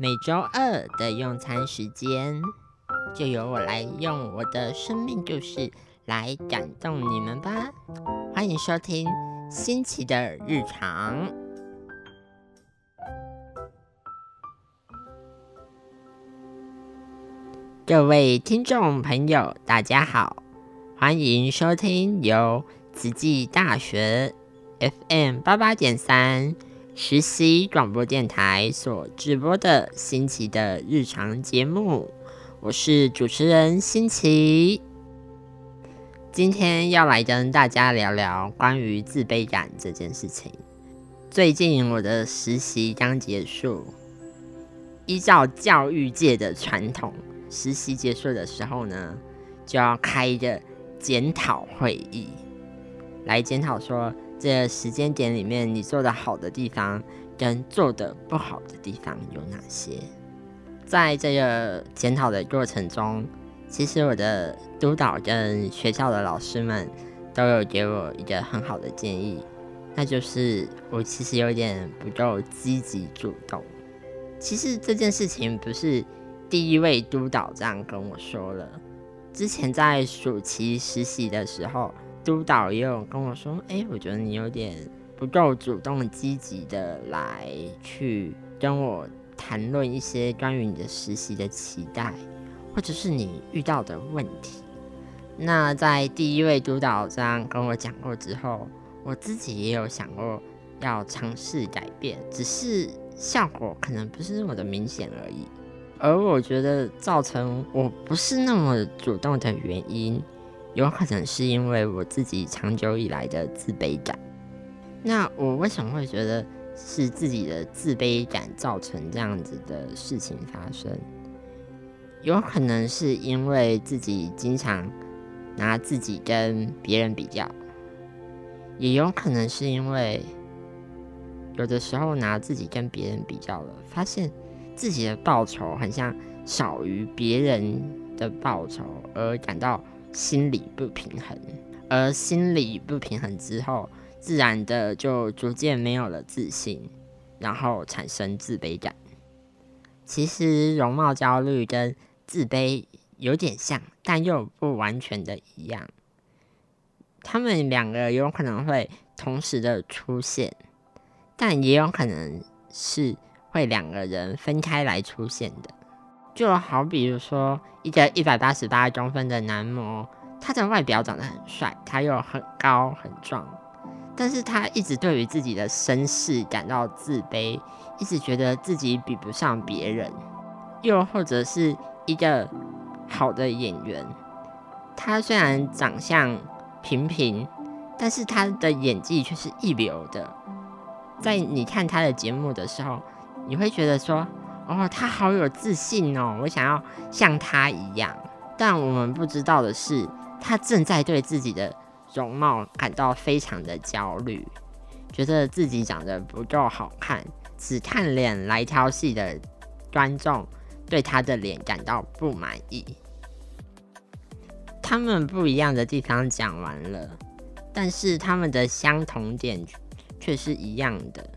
每周二的用餐时间，就由我来用我的生命故事来感动你们吧。欢迎收听新奇的日常。各位听众朋友，大家好，欢迎收听由慈济大学 FM 八八点三。实习广播电台所直播的新奇的日常节目，我是主持人新奇。今天要来跟大家聊聊关于自卑感这件事情。最近我的实习刚结束，依照教育界的传统，实习结束的时候呢，就要开一个检讨会议，来检讨说。这时间点里面，你做的好的地方跟做的不好的地方有哪些？在这个检讨的过程中，其实我的督导跟学校的老师们都有给我一个很好的建议，那就是我其实有点不够积极主动。其实这件事情不是第一位督导这样跟我说了，之前在暑期实习的时候。督导也有跟我说：“哎，我觉得你有点不够主动积极的来去跟我谈论一些关于你的实习的期待，或者是你遇到的问题。”那在第一位督导这样跟我讲过之后，我自己也有想过要尝试改变，只是效果可能不是那么的明显而已。而我觉得造成我不是那么主动的原因。有可能是因为我自己长久以来的自卑感。那我为什么会觉得是自己的自卑感造成这样子的事情发生？有可能是因为自己经常拿自己跟别人比较，也有可能是因为有的时候拿自己跟别人比较了，发现自己的报酬很像少于别人的报酬，而感到。心理不平衡，而心理不平衡之后，自然的就逐渐没有了自信，然后产生自卑感。其实容貌焦虑跟自卑有点像，但又不完全的一样。他们两个有可能会同时的出现，但也有可能是会两个人分开来出现的。就好比如说，一个一百八十八公分的男模，他的外表长得很帅，他又很高很壮，但是他一直对于自己的身世感到自卑，一直觉得自己比不上别人。又或者是一个好的演员，他虽然长相平平，但是他的演技却是一流的。在你看他的节目的时候，你会觉得说。哦，他好有自信哦！我想要像他一样，但我们不知道的是，他正在对自己的容貌感到非常的焦虑，觉得自己长得不够好看，只看脸来挑戏的观众对他的脸感到不满意。他们不一样的地方讲完了，但是他们的相同点却是一样的，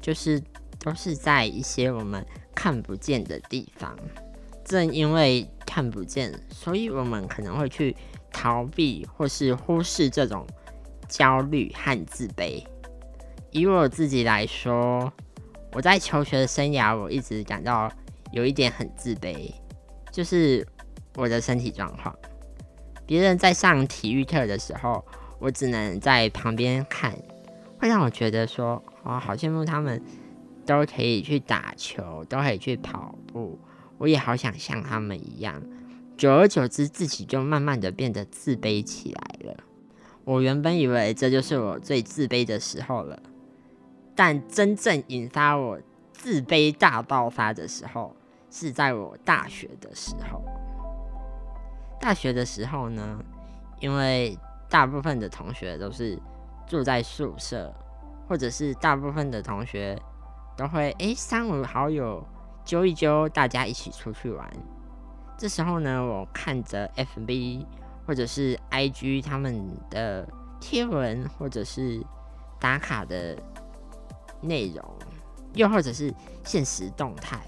就是都是在一些我们。看不见的地方，正因为看不见，所以我们可能会去逃避或是忽视这种焦虑和自卑。以我自己来说，我在求学的生涯，我一直感到有一点很自卑，就是我的身体状况。别人在上体育课的时候，我只能在旁边看，会让我觉得说，哦，好羡慕他们。都可以去打球，都可以去跑步，我也好想像他们一样。久而久之，自己就慢慢的变得自卑起来了。我原本以为这就是我最自卑的时候了，但真正引发我自卑大爆发的时候，是在我大学的时候。大学的时候呢，因为大部分的同学都是住在宿舍，或者是大部分的同学。都会哎，三五好友揪一揪，大家一起出去玩。这时候呢，我看着 FB 或者是 IG 他们的贴文，或者是打卡的内容，又或者是现实动态，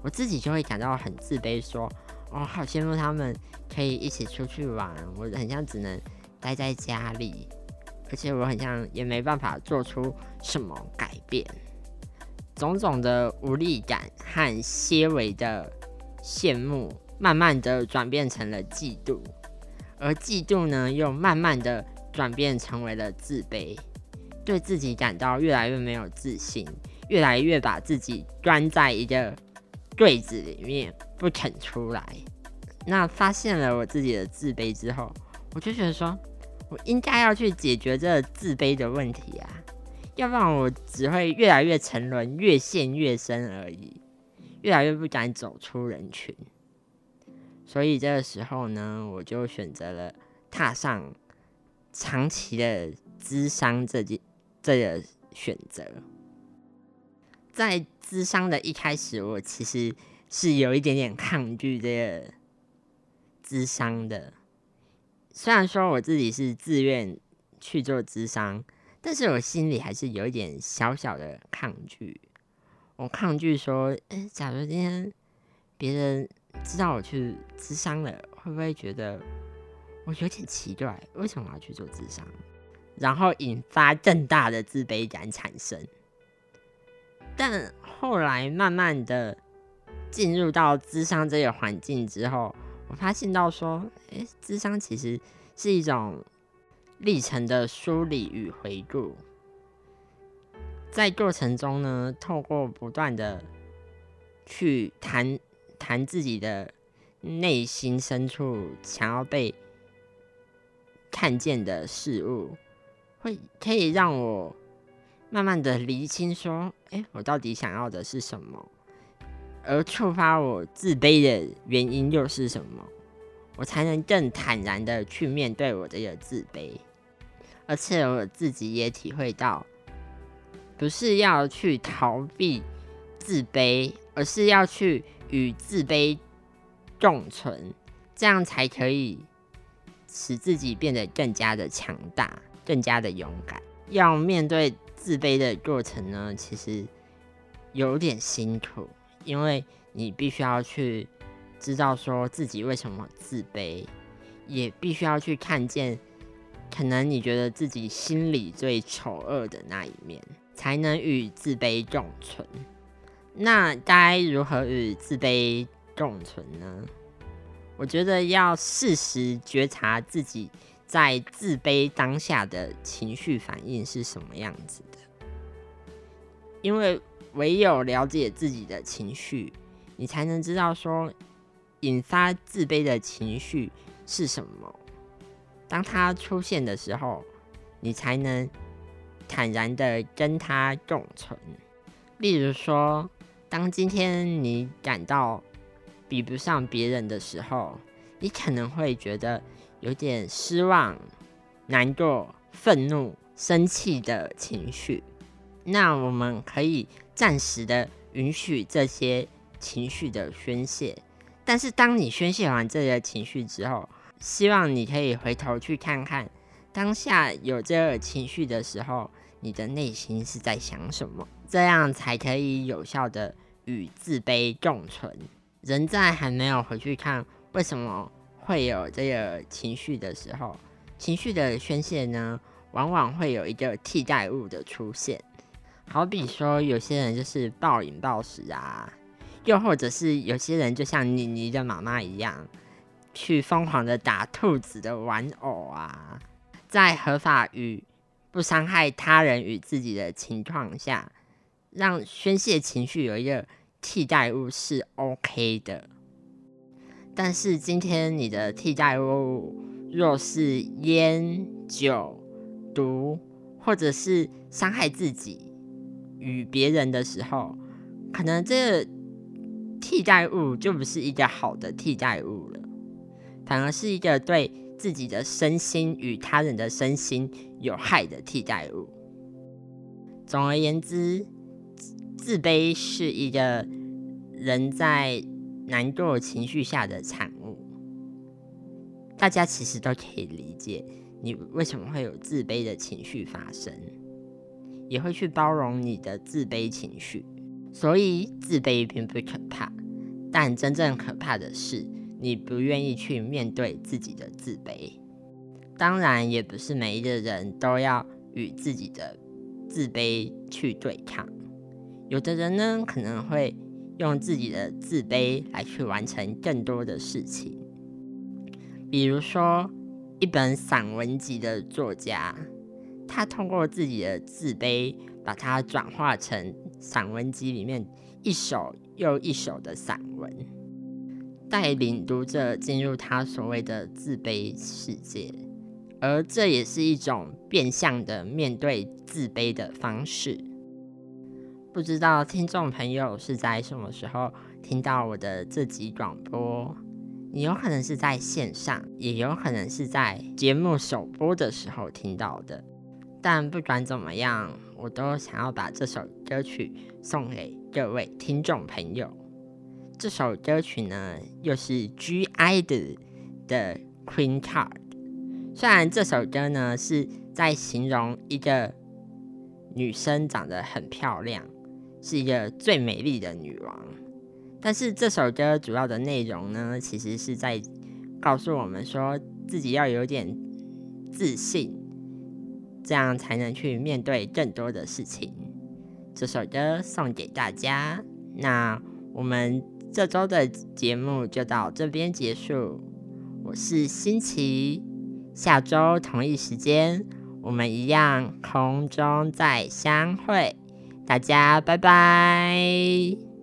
我自己就会感到很自卑，说：“哦，好羡慕他们可以一起出去玩，我很像只能待在家里，而且我很像也没办法做出什么改变。”种种的无力感和些微的羡慕，慢慢的转变成了嫉妒，而嫉妒呢，又慢慢的转变成为了自卑，对自己感到越来越没有自信，越来越把自己关在一个柜子里面不肯出来。那发现了我自己的自卑之后，我就觉得说，我应该要去解决这自卑的问题啊。要不然我只会越来越沉沦，越陷越深而已，越来越不敢走出人群。所以这个时候呢，我就选择了踏上长期的咨商这件这个选择。在咨商的一开始，我其实是有一点点抗拒这个咨商的。虽然说我自己是自愿去做咨商。但是我心里还是有一点小小的抗拒，我抗拒说，哎，假如今天别人知道我去智商了，会不会觉得我有点奇怪？为什么要去做智商？然后引发更大的自卑感产生。但后来慢慢的进入到智商这个环境之后，我发现到说，哎，智商其实是一种。历程的梳理与回顾，在过程中呢，透过不断的去谈谈自己的内心深处想要被看见的事物，会可以让我慢慢的厘清说，哎，我到底想要的是什么，而触发我自卑的原因又是什么？我才能更坦然的去面对我这个自卑，而且我自己也体会到，不是要去逃避自卑，而是要去与自卑共存，这样才可以使自己变得更加的强大，更加的勇敢。要面对自卑的过程呢，其实有点辛苦，因为你必须要去。知道说自己为什么自卑，也必须要去看见，可能你觉得自己心里最丑恶的那一面，才能与自卑共存。那该如何与自卑共存呢？我觉得要适时觉察自己在自卑当下的情绪反应是什么样子的，因为唯有了解自己的情绪，你才能知道说。引发自卑的情绪是什么？当他出现的时候，你才能坦然的跟他共存。例如说，当今天你感到比不上别人的时候，你可能会觉得有点失望、难过、愤怒、生气的情绪。那我们可以暂时的允许这些情绪的宣泄。但是，当你宣泄完这些情绪之后，希望你可以回头去看看当下有这个情绪的时候，你的内心是在想什么，这样才可以有效的与自卑共存。人在还没有回去看为什么会有这个情绪的时候，情绪的宣泄呢，往往会有一个替代物的出现。好比说，有些人就是暴饮暴食啊。又或者是有些人就像妮妮的妈妈一样，去疯狂的打兔子的玩偶啊，在合法与不伤害他人与自己的情况下，让宣泄情绪有一个替代物是 OK 的。但是今天你的替代物若是烟酒毒，或者是伤害自己与别人的时候，可能这。替代物就不是一个好的替代物了，反而是一个对自己的身心与他人的身心有害的替代物。总而言之，自卑是一个人在难过情绪下的产物。大家其实都可以理解你为什么会有自卑的情绪发生，也会去包容你的自卑情绪。所以，自卑并不可怕，但真正可怕的是，你不愿意去面对自己的自卑。当然，也不是每一个人都要与自己的自卑去对抗。有的人呢，可能会用自己的自卑来去完成更多的事情。比如说，一本散文集的作家，他通过自己的自卑，把它转化成散文集里面一首又一首的散文，带领读者进入他所谓的自卑世界。而这也是一种变相的面对自卑的方式。不知道听众朋友是在什么时候听到我的这集广播？你有可能是在线上，也有可能是在节目首播的时候听到的。但不管怎么样，我都想要把这首歌曲送给各位听众朋友。这首歌曲呢，又是 G.I 的的 Queen Card。虽然这首歌呢是在形容一个女生长得很漂亮。是一个最美丽的女王，但是这首歌主要的内容呢，其实是在告诉我们说自己要有点自信，这样才能去面对更多的事情。这首歌送给大家，那我们这周的节目就到这边结束。我是新奇，下周同一时间我们一样空中再相会。大家拜拜。